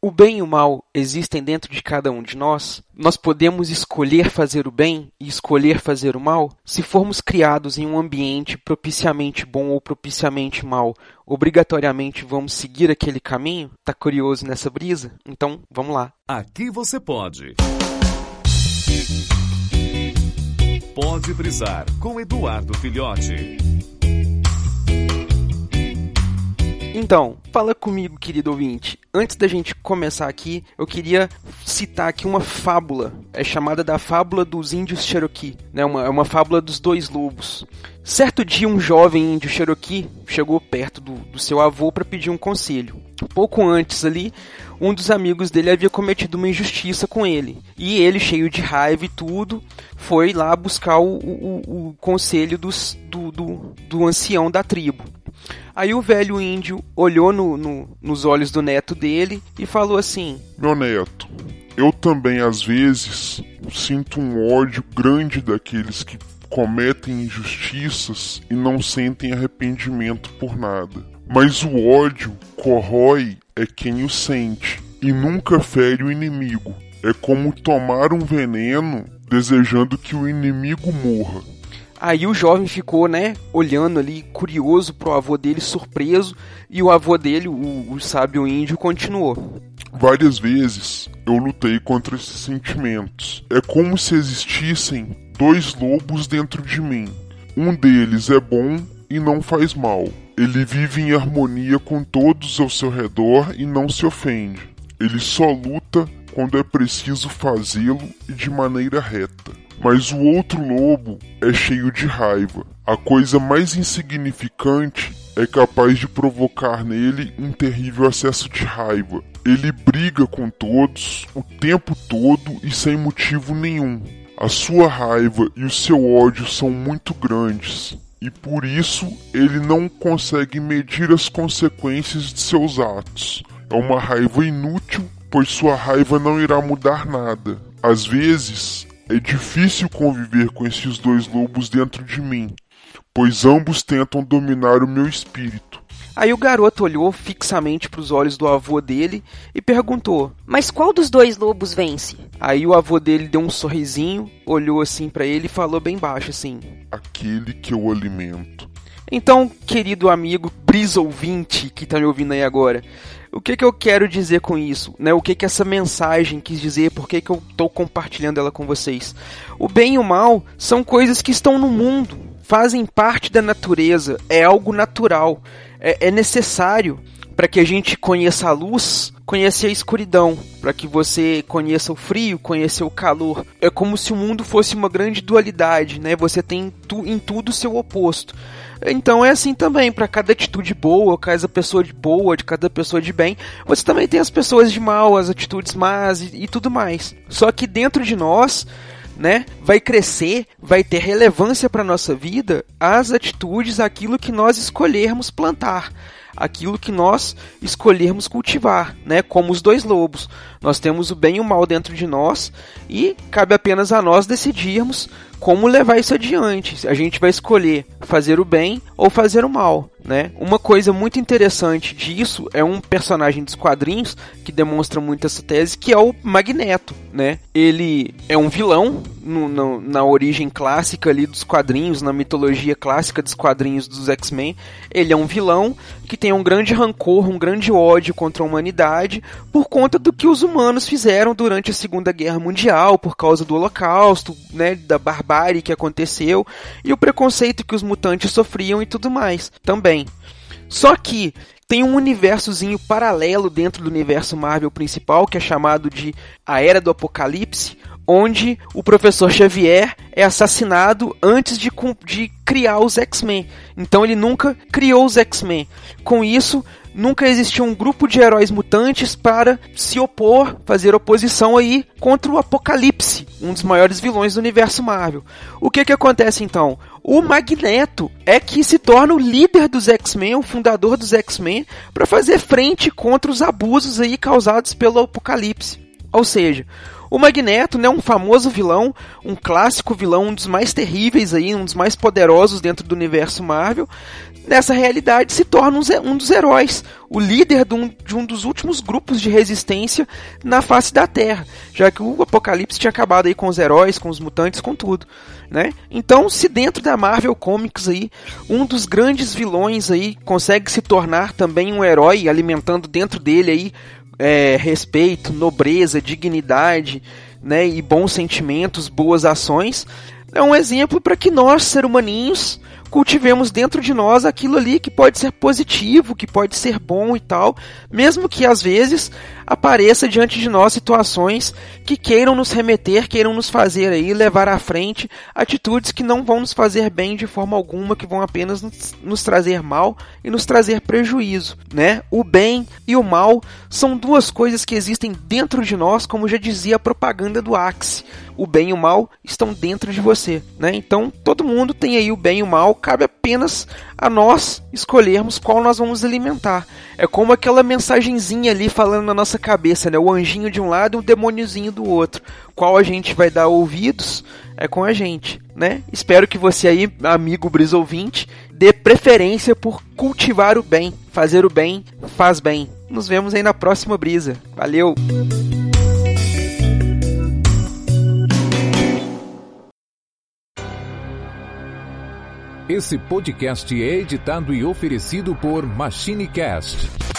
o bem e o mal existem dentro de cada um de nós? Nós podemos escolher fazer o bem e escolher fazer o mal? Se formos criados em um ambiente propiciamente bom ou propiciamente mal, obrigatoriamente vamos seguir aquele caminho? Tá curioso nessa brisa? Então, vamos lá. Aqui você pode. Pode brisar com Eduardo Filhote. Então, fala comigo, querido ouvinte. Antes da gente começar aqui, eu queria citar aqui uma fábula. É chamada da fábula dos índios Cherokee. Né? Uma, é uma fábula dos dois lobos. Certo dia, um jovem índio Cherokee chegou perto do, do seu avô para pedir um conselho. Pouco antes ali, um dos amigos dele havia cometido uma injustiça com ele. E ele, cheio de raiva e tudo, foi lá buscar o, o, o conselho dos, do, do, do ancião da tribo. Aí o velho índio olhou no, no, nos olhos do neto dele e falou assim: Meu neto, eu também às vezes sinto um ódio grande daqueles que cometem injustiças e não sentem arrependimento por nada. Mas o ódio corrói é quem o sente e nunca fere o inimigo. É como tomar um veneno desejando que o inimigo morra. Aí o jovem ficou, né, olhando ali, curioso pro avô dele, surpreso, e o avô dele, o, o sábio índio, continuou. Várias vezes eu lutei contra esses sentimentos. É como se existissem dois lobos dentro de mim. Um deles é bom e não faz mal. Ele vive em harmonia com todos ao seu redor e não se ofende. Ele só luta quando é preciso fazê-lo e de maneira reta. Mas o outro lobo é cheio de raiva. A coisa mais insignificante é capaz de provocar nele um terrível acesso de raiva. Ele briga com todos o tempo todo e sem motivo nenhum. A sua raiva e o seu ódio são muito grandes e por isso ele não consegue medir as consequências de seus atos. É uma raiva inútil, pois sua raiva não irá mudar nada. Às vezes, é difícil conviver com esses dois lobos dentro de mim, pois ambos tentam dominar o meu espírito. Aí o garoto olhou fixamente para os olhos do avô dele e perguntou: Mas qual dos dois lobos vence? Aí o avô dele deu um sorrisinho, olhou assim para ele e falou bem baixo assim: Aquele que eu alimento. Então, querido amigo brisa ouvinte que está me ouvindo aí agora, o que, que eu quero dizer com isso? Né? O que, que essa mensagem quis dizer? Por que, que eu estou compartilhando ela com vocês? O bem e o mal são coisas que estão no mundo, fazem parte da natureza, é algo natural, é, é necessário para que a gente conheça a luz, conheça a escuridão, para que você conheça o frio, conheça o calor. É como se o mundo fosse uma grande dualidade, né? Você tem tu, em tudo o seu oposto. Então é assim também, para cada atitude boa, cada pessoa de boa, de cada pessoa de bem, você também tem as pessoas de mal, as atitudes más e, e tudo mais. Só que dentro de nós, né, vai crescer, vai ter relevância para nossa vida as atitudes, aquilo que nós escolhermos plantar aquilo que nós escolhermos cultivar, né? Como os dois lobos. Nós temos o bem e o mal dentro de nós e cabe apenas a nós decidirmos como levar isso adiante. A gente vai escolher fazer o bem ou fazer o mal, né? Uma coisa muito interessante disso é um personagem dos quadrinhos que demonstra muito essa tese, que é o Magneto, né? Ele é um vilão no, no, na origem clássica ali dos quadrinhos, na mitologia clássica dos quadrinhos dos X-Men. Ele é um vilão que tem um grande rancor, um grande ódio contra a humanidade por conta do que os humanos fizeram durante a Segunda Guerra Mundial, por causa do Holocausto, né, da barbárie que aconteceu e o preconceito que os mutantes sofriam e tudo mais também. Só que tem um universozinho paralelo dentro do universo Marvel principal, que é chamado de A Era do Apocalipse, onde o professor Xavier é assassinado antes de, de criar os X-Men. Então ele nunca criou os X-Men. Com isso, nunca existiu um grupo de heróis mutantes para se opor, fazer oposição aí contra o Apocalipse, um dos maiores vilões do universo Marvel. O que que acontece então? O Magneto é que se torna o líder dos X-Men, o fundador dos X-Men, para fazer frente contra os abusos aí causados pelo Apocalipse. Ou seja, o Magneto, né, um famoso vilão, um clássico vilão, um dos mais terríveis aí, um dos mais poderosos dentro do universo Marvel, nessa realidade se torna um dos heróis, o líder de um, de um, dos últimos grupos de resistência na face da Terra, já que o Apocalipse tinha acabado aí com os heróis, com os mutantes, com tudo, né? Então, se dentro da Marvel Comics aí, um dos grandes vilões aí consegue se tornar também um herói, alimentando dentro dele aí é, respeito, nobreza, dignidade, né, e bons sentimentos, boas ações, é um exemplo para que nós, seres humaninhos, cultivemos dentro de nós aquilo ali que pode ser positivo, que pode ser bom e tal, mesmo que às vezes apareça diante de nós situações que queiram nos remeter, queiram nos fazer aí levar à frente atitudes que não vão nos fazer bem de forma alguma, que vão apenas nos, trazer mal e nos trazer prejuízo, né? O bem e o mal são duas coisas que existem dentro de nós, como já dizia a propaganda do Axe. O bem e o mal estão dentro de você, né? Então, todo mundo tem aí o bem e o mal, cabe apenas a nós escolhermos qual nós vamos alimentar. É como aquela mensagenzinha ali falando na nossa cabeça, né? O anjinho de um lado e o demôniozinho do outro. Qual a gente vai dar ouvidos é com a gente, né? Espero que você aí, amigo Brisa ouvinte, dê preferência por cultivar o bem. Fazer o bem faz bem. Nos vemos aí na próxima brisa. Valeu! Esse podcast é editado e oferecido por MachineCast